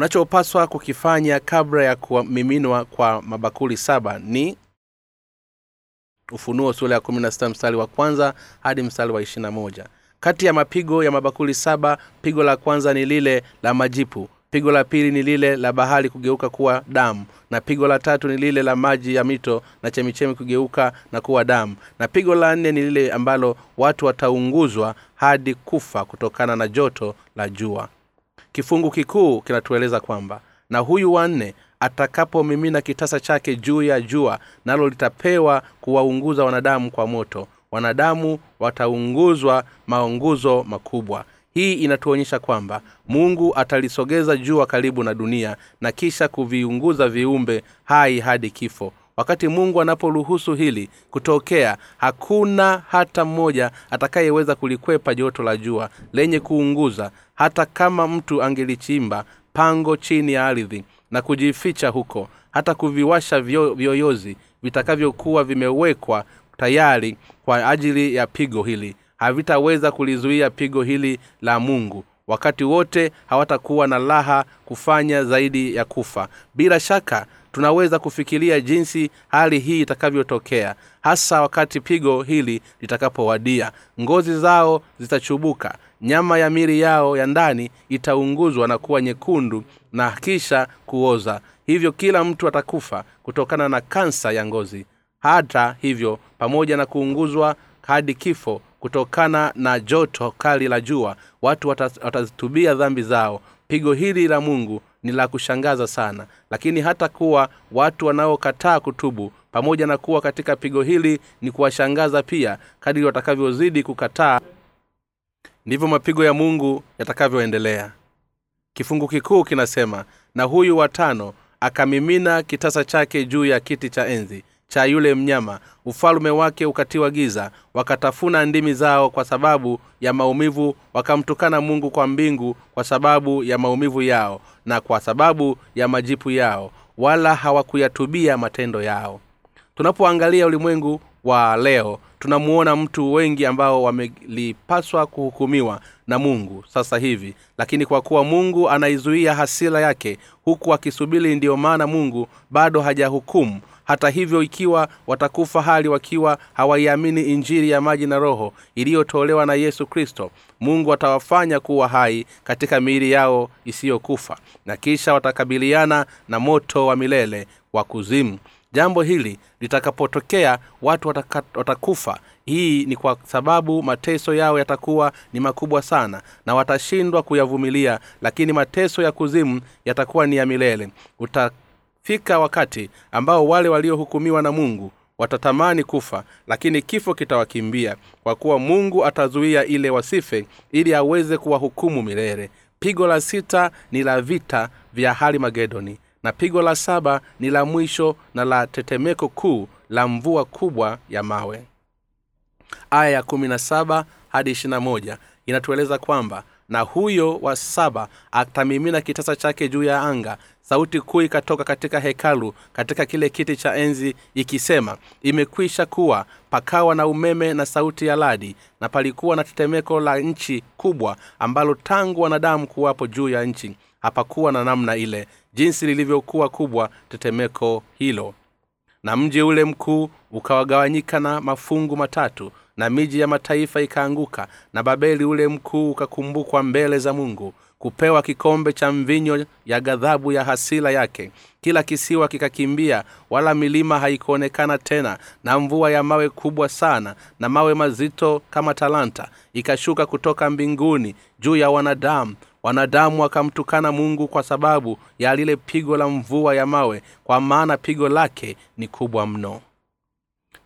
unachopaswa kukifanya kabla ya kumiminwa kwa mabakuli saba ni ufunuo sura ya kumi na sita mstari wa kwanza hadi mstari wa ishirina moja. Kati ya mapigo ya mabakuli saba pigo la kwanza ni lile la majipu. Pigo la pili ni lile la bahari kugeuka kuwa damu. Na pigo la tatu ni lile la maji ya mito na chemichemi kugeuka na kuwa damu. Na pigo la nne ni lile ambalo watu wataunguzwa hadi kufa kutokana na joto la jua kifungu kikuu kinatueleza kwamba na huyu wanne atakapomimina kitasa chake juu ya jua nalo litapewa kuwaunguza wanadamu kwa moto. Wanadamu wataunguzwa maunguzo makubwa. Hii inatuonyesha kwamba mungu atalisogeza jua karibu na dunia na kisha kuviunguza viumbe hai hadi kifo wakati mungu anaporuhusu hili kutokea hakuna hata mmoja atakayeweza kulikwepa joto la jua lenye kuunguza hata kama mtu angelichimba pango chini ya ardhi na kujificha huko hata kuviwasha vyo, vyoyozi vitakavyokuwa vimewekwa tayari kwa ajili ya pigo hili. Havitaweza kulizuia pigo hili la mungu. Wakati wote hawatakuwa na raha kufanya zaidi ya kufa. Bila shaka tunaweza kufikiria jinsi hali hii itakavyotokea hasa wakati pigo hili litakapowadia. Ngozi zao zitachubuka nyama ya mili yao ya ndani itaunguzwa na kuwa nyekundu na kisha kuoza. Hivyo kila mtu atakufa kutokana na kansa ya ngozi. Hata hivyo pamoja na kuunguzwa hadi kifo kutokana na joto kali la jua watu watazitubia dhambi zao. Pigo hili la mungu ni la kushangaza sana. Lakini hata kuwa watu wanaokataa kutubu pamoja na kuwa katika pigo hili ni kuwashangaza pia kadiri watakavyozidi kukataa ndivyo mapigo ya mungu yatakavyoendelea. Kifungu kikuu kinasema na huyu watano akamimina kitasa chake juu ya kiti cha enzi cha yule mnyama ufalume wake ukatiwa giza wakatafuna ndimi zao kwa sababu ya maumivu wakamtukana mungu kwa mbingu kwa sababu ya maumivu yao na kwa sababu ya majipu yao wala hawakuyatubia matendo yao. Tunapoangalia ulimwengu wa leo tunamuona mtu wengi ambao wamelipaswa kuhukumiwa na mungu sasa hivi. Lakini kwa kuwa mungu anaizuia hasira yake huku akisubiri ndiyo maana mungu bado hajahukumu hata hivyo ikiwa watakufa hali wakiwa hawaiamini injili ya maji na roho iliyotolewa na yesu kristo mungu atawafanya kuwa hai katika miili yao isiyokufa na kisha watakabiliana na moto wa milele wa kuzimu. Jambo hili litakapotokea watu wataka, watakufa. Hii ni kwa sababu mateso yao yatakuwa ni makubwa sana na watashindwa kuyavumilia lakini mateso ya kuzimu yatakuwa ni ya milele utafika wakati ambao wale waliohukumiwa na mungu watatamani kufa lakini kifo kitawakimbia kwa kuwa mungu atazuia ile wasife ili aweze kuwahukumu milele. Pigo la sita ni la vita vya harimagedoni na pigo la saba ni la mwisho na la tetemeko kuu la mvua kubwa ya mawe. Aya ya hadi inatueleza kwamba na huyo wa saba atamimina kitasa chake juu ya anga sauti kuu ikatoka katika hekalu katika kile kiti cha enzi ikisema imekwisha kuwa pakawa na umeme na sauti ya ladi na palikuwa na tetemeko la nchi kubwa ambalo tangu wanadamu kuwapo juu ya nchi hapakuwa na namna ile jinsi lilivyokuwa kubwa tetemeko hilo. Na mji ule mkuu ukawagawanyika na mafungu matatu na miji ya mataifa ikaanguka na babeli ule mkuu ukakumbukwa mbele za mungu kupewa kikombe cha mvinyo ya ghadhabu ya hasila yake. Kila kisiwa kikakimbia wala milima haikuonekana tena na mvua ya mawe kubwa sana na mawe mazito kama talanta ikashuka kutoka mbinguni juu ya wanadamu. Wanadamu wakamtukana mungu kwa sababu ya lile pigo la mvua ya mawe kwa maana pigo lake ni kubwa mno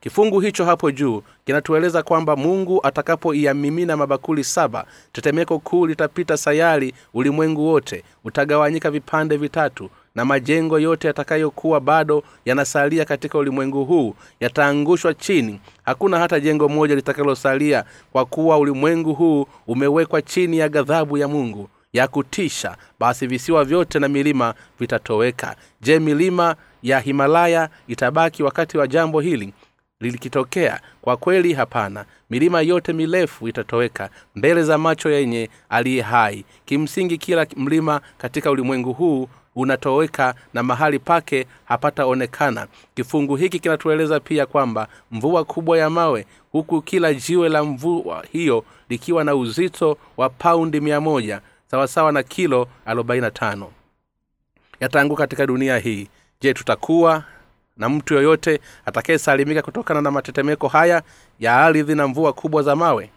kifungu hicho hapo juu kinatueleza kwamba mungu atakapoiyamimina mabakuli saba tetemeko kuu litapita sayari ulimwengu wote utagawanyika vipande vitatu na majengo yote yatakayokuwa bado yanasalia katika ulimwengu huu yataangushwa chini. Hakuna hata jengo moja litakalosalia kwa kuwa ulimwengu huu umewekwa chini ya ghadhabu ya mungu ya kutisha. Basi visiwa vyote na milima vitatoweka. Je milima ya himalaya itabaki wakati wa jambo hili likitokea. Kwa kweli hapana. Milima yote mirefu itatoweka mbele za macho yenye aliye hai. Kimsingi kila mlima katika ulimwengu huu unatoweka na mahali pake hapataonekana. Kifungu hiki kinatueleza pia kwamba mvua kubwa ya mawe huku kila jiwe la mvua hiyo likiwa na uzito wa paundi mia moja sawasawa na kilo 45 yataanguka katika dunia hii. Je tutakuwa na mtu yoyote atakayesalimika kutokana na matetemeko haya ya ardhi na mvua kubwa za mawe.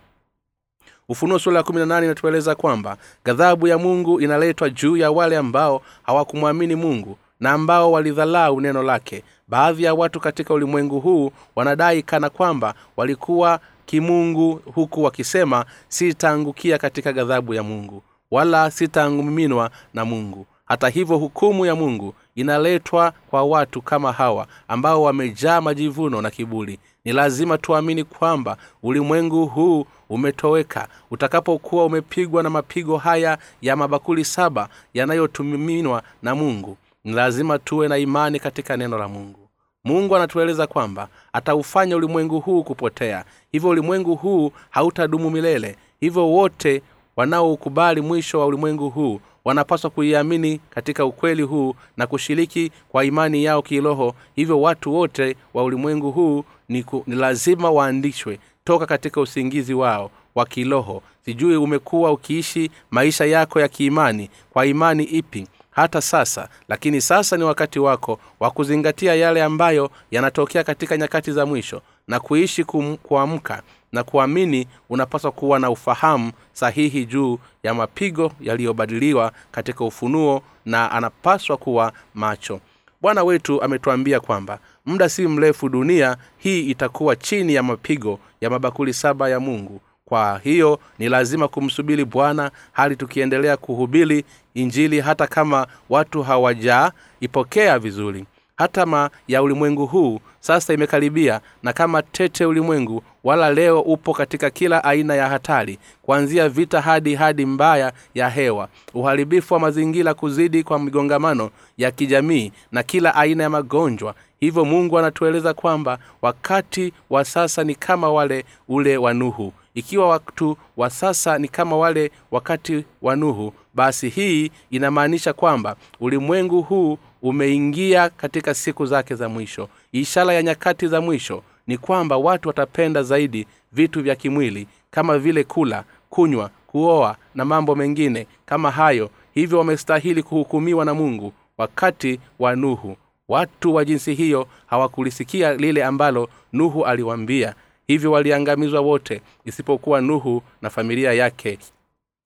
Ufunuo sura ya kumi na nane inatueleza kwamba ghadhabu ya mungu inaletwa juu ya wale ambao hawakumwamini mungu na ambao walidhalau neno lake. Baadhi ya watu katika ulimwengu huu wanadai kana kwamba walikuwa kimungu huku wakisema sitaangukia katika ghadhabu ya mungu wala sitaangumiminwa na mungu hata hivyo hukumu ya mungu inaletwa kwa watu kama hawa ambao wamejaa majivuno na kiburi. Ni lazima tuamini kwamba ulimwengu huu umetoweka. Utakapokuwa umepigwa na mapigo haya ya mabakuli saba yanayotumiminwa na mungu ni lazima tuwe na imani katika neno la mungu. Mungu anatueleza kwamba ataufanya ulimwengu huu kupotea. Hivyo ulimwengu huu hautadumu milele. Hivyo wote wanaoukubali mwisho wa ulimwengu huu wanapaswa kuiamini katika ukweli huu na kushiriki kwa imani yao kiroho. Hivyo watu wote wa ulimwengu huu ni, ku, ni lazima waandishwe toka katika usingizi wao wa kiroho. Sijui umekuwa ukiishi maisha yako ya kiimani kwa imani ipi hata sasa lakini sasa ni wakati wako wa kuzingatia yale ambayo yanatokea katika nyakati za mwisho na kuishi kuamka na kuamini unapaswa kuwa na ufahamu sahihi juu ya mapigo yaliyobadiliwa katika ufunuo na anapaswa kuwa macho. Bwana wetu ametuambia kwamba muda si mrefu dunia hii itakuwa chini ya mapigo ya mabakuli saba ya mungu. Kwa hiyo ni lazima kumsubiri bwana hali tukiendelea kuhubiri injili hata kama watu hawajaipokea vizuri hatama ya ulimwengu huu sasa imekaribia na kama tete ulimwengu wala leo upo katika kila aina ya hatari kuanzia vita hadi hadi mbaya ya hewa. Uharibifu wa mazingira kuzidi kwa migongamano ya kijamii na kila aina ya magonjwa. Hivyo mungu anatueleza kwamba wakati wa sasa ni kama wale ule wa nuhu. Ikiwa watu wa sasa ni kama wale wakati wa nuhu basi hii inamaanisha kwamba ulimwengu huu umeingia katika siku zake za mwisho. Ishara ya nyakati za mwisho ni kwamba watu watapenda zaidi vitu vya kimwili kama vile kula kunywa kuoa na mambo mengine kama hayo. Hivyo wamestahili kuhukumiwa na mungu wakati wa nuhu. Watu wa jinsi hiyo hawakulisikia lile ambalo nuhu aliwambia hivyo waliangamizwa wote isipokuwa nuhu na familia yake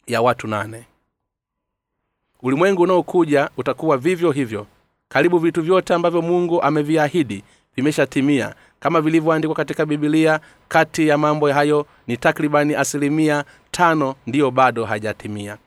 ya watu nane. Ulimwengu unaokuja utakuwa vivyo hivyo karibu vitu vyote ambavyo mungu ameviahidi vimeshatimia. Kama vilivyoandikwa katika bibilia kati ya mambo hayo ni takribani asilimia tano ndiyo bado hajatimia.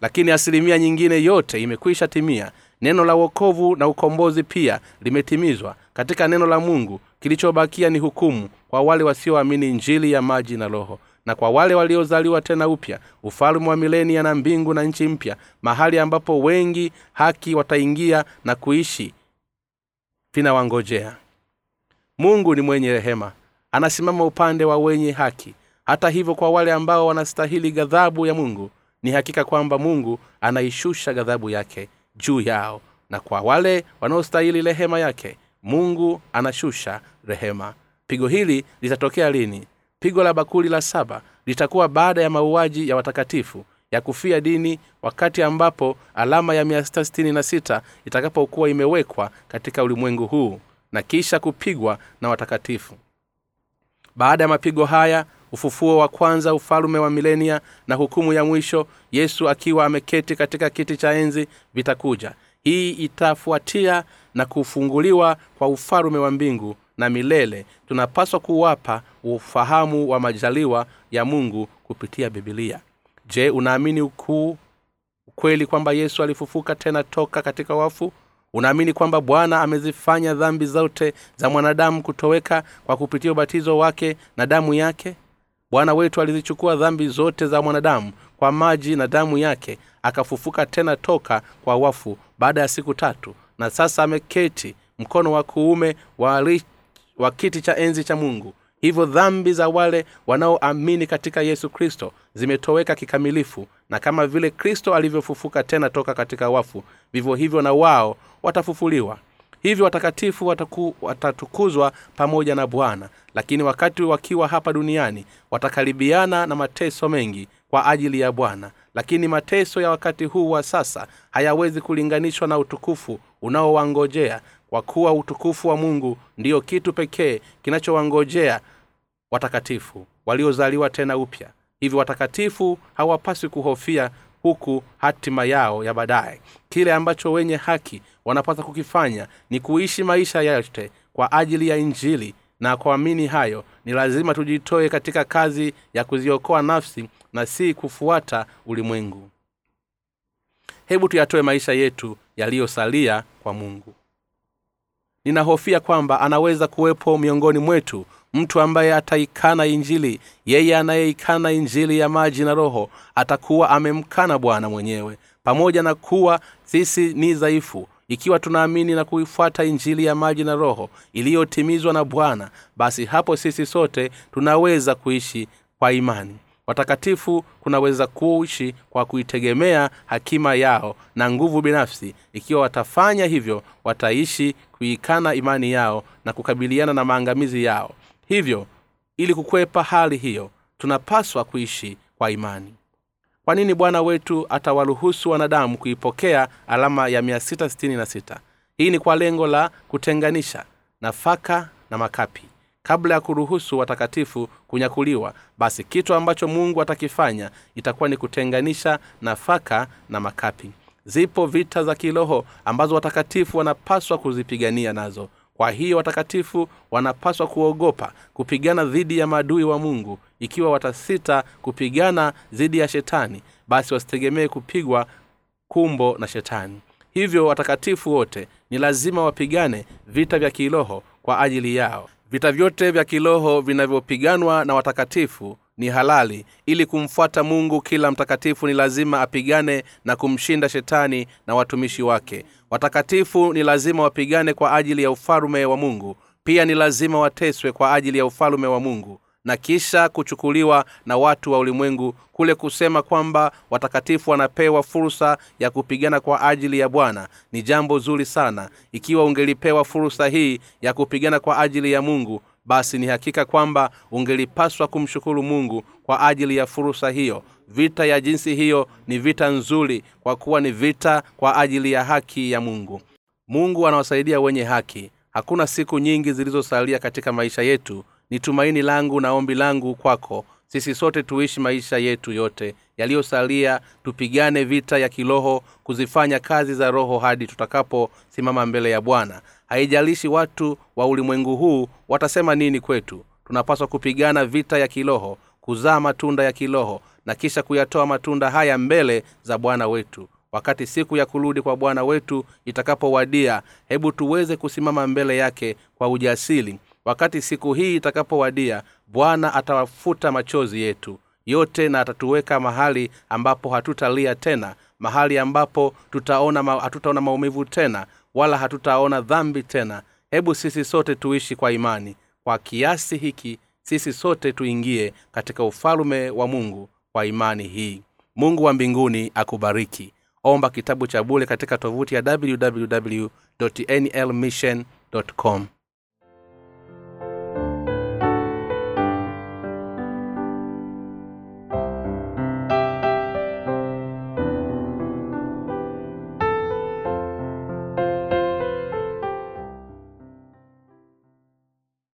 Lakini asilimia nyingine yote imekwisha timia. Neno la uokovu na ukombozi pia limetimizwa. Katika neno la mungu kilichobakia ni hukumu kwa wale wasioamini njili ya maji na roho na kwa wale waliozaliwa tena upya ufalme wa milenia na mbingu na nchi mpya mahali ambapo wengi haki wataingia na kuishi vinawangojea. Mungu ni mwenye rehema anasimama upande wa wenye haki. Hata hivyo kwa wale ambao wanastahili ghadhabu ya mungu ni hakika kwamba mungu anaishusha ghadhabu yake juu yao. Na kwa wale wanaostahili rehema yake mungu anashusha rehema. Pigo hili litatokea lini pigo la bakuli la saba litakuwa baada ya mauaji ya watakatifu ya kufia dini wakati ambapo alama ya 666 itakapokuwa imewekwa katika ulimwengu huu na kisha kupigwa na watakatifu. Baada ya mapigo haya ufufuo wa kwanza ufalume wa milenia na hukumu ya mwisho yesu akiwa ameketi katika kiti cha enzi vitakuja. Hii itafuatia na kufunguliwa kwa ufalume wa mbingu na milele tunapaswa kuwapa ufahamu wa majaliwa ya mungu kupitia bibilia je unaamini ukuu ukweli kwamba yesu alifufuka tena toka katika wafu? Unaamini kwamba bwana amezifanya dhambi zote za mwanadamu kutoweka kwa kupitia ubatizo wake na damu yake? Bwana wetu alizichukua dhambi zote za mwanadamu kwa maji na damu yake akafufuka tena toka kwa wafu baada ya siku tatu. Na sasa ameketi mkono wa kuume wa wa kiti cha enzi cha mungu. Hivyo dhambi za wale wanaoamini katika yesu kristo zimetoweka kikamilifu na kama vile kristo alivyofufuka tena toka katika wafu vivyo hivyo na wao watafufuliwa. Hivyo watakatifu wataku, watatukuzwa pamoja na bwana. Lakini wakati wakiwa hapa duniani watakaribiana na mateso mengi kwa ajili ya bwana. Lakini mateso ya wakati huu wa sasa hayawezi kulinganishwa na utukufu unaowangojea kwa kuwa utukufu wa mungu ndiyo kitu pekee kinachowangojea watakatifu waliozaliwa tena upya. Hivyo watakatifu hawapaswi kuhofia huku hatima yao ya baadaye. Kile ambacho wenye haki wanapaswa kukifanya ni kuishi maisha yote kwa ajili ya injili na kuamini hayo ni lazima tujitoe katika kazi ya kuziokoa nafsi na si kufuata ulimwengu. Hebu tuyatoe maisha yetu yaliyosalia kwa mungu ninahofia kwamba anaweza kuwepo miongoni mwetu mtu ambaye ataikana injili. Yeye anayeikana injili ya maji na roho atakuwa amemkana bwana mwenyewe. Pamoja na kuwa sisi ni dhaifu ikiwa tunaamini na kuifuata injili ya maji na roho iliyotimizwa na bwana basi hapo sisi sote tunaweza kuishi kwa imani watakatifu kunaweza kuishi kwa kuitegemea hakima yao na nguvu binafsi. Ikiwa watafanya hivyo wataishi kuikana imani yao na kukabiliana na maangamizi yao. Hivyo ili kukwepa hali hiyo tunapaswa kuishi kwa imani. Kwa nini bwana wetu atawaruhusu wanadamu kuipokea alama ya 666 hii ni kwa lengo la kutenganisha nafaka na makapi kabla ya kuruhusu watakatifu kunyakuliwa. Basi kitu ambacho mungu atakifanya itakuwa ni kutenganisha nafaka na makapi. Zipo vita za kiroho ambazo watakatifu wanapaswa kuzipigania nazo. Kwa hiyo watakatifu wanapaswa kuogopa kupigana dhidi ya maadui wa mungu. Ikiwa watasita kupigana dhidi ya shetani basi wasitegemee kupigwa kumbo na shetani. Hivyo watakatifu wote ni lazima wapigane vita vya kiroho kwa ajili yao vita vyote vya kiroho vinavyopiganwa na watakatifu ni halali. Ili kumfuata mungu kila mtakatifu ni lazima apigane na kumshinda shetani na watumishi wake. Watakatifu ni lazima wapigane kwa ajili ya ufalume wa mungu. Pia ni lazima wateswe kwa ajili ya ufalume wa mungu na kisha kuchukuliwa na watu wa ulimwengu kule kusema kwamba watakatifu wanapewa fursa ya kupigana kwa ajili ya bwana. Ni jambo zuri sana. Ikiwa ungelipewa fursa hii ya kupigana kwa ajili ya mungu basi ni hakika kwamba ungelipaswa kumshukuru mungu kwa ajili ya fursa hiyo. Vita ya jinsi hiyo ni vita nzuri kwa kuwa ni vita kwa ajili ya haki ya mungu. Mungu anawasaidia wenye haki. Hakuna siku nyingi zilizosalia katika maisha yetu ni tumaini langu na ombi langu kwako sisi sote tuishi maisha yetu yote yaliyosalia tupigane vita ya kiroho kuzifanya kazi za roho hadi tutakaposimama mbele ya bwana. Haijalishi watu wa ulimwengu huu watasema nini kwetu. Tunapaswa kupigana vita ya kiroho kuzaa matunda ya kiroho na kisha kuyatoa matunda haya mbele za bwana wetu. Wakati siku ya kurudi kwa bwana wetu itakapowadia hebu tuweze kusimama mbele yake kwa ujasiri wakati siku hii itakapowadia bwana atawafuta machozi yetu yote na atatuweka mahali ambapo hatutalia tena mahali ambapo tutaona ma, hatutaona maumivu tena wala hatutaona dhambi tena. Hebu sisi sote tuishi kwa imani. Kwa kiasi hiki sisi sote tuingie katika ufalume wa mungu kwa imani hii. Mungu wa mbinguni akubariki. Omba kitabu cha bule katika tovuti ya www nlmission com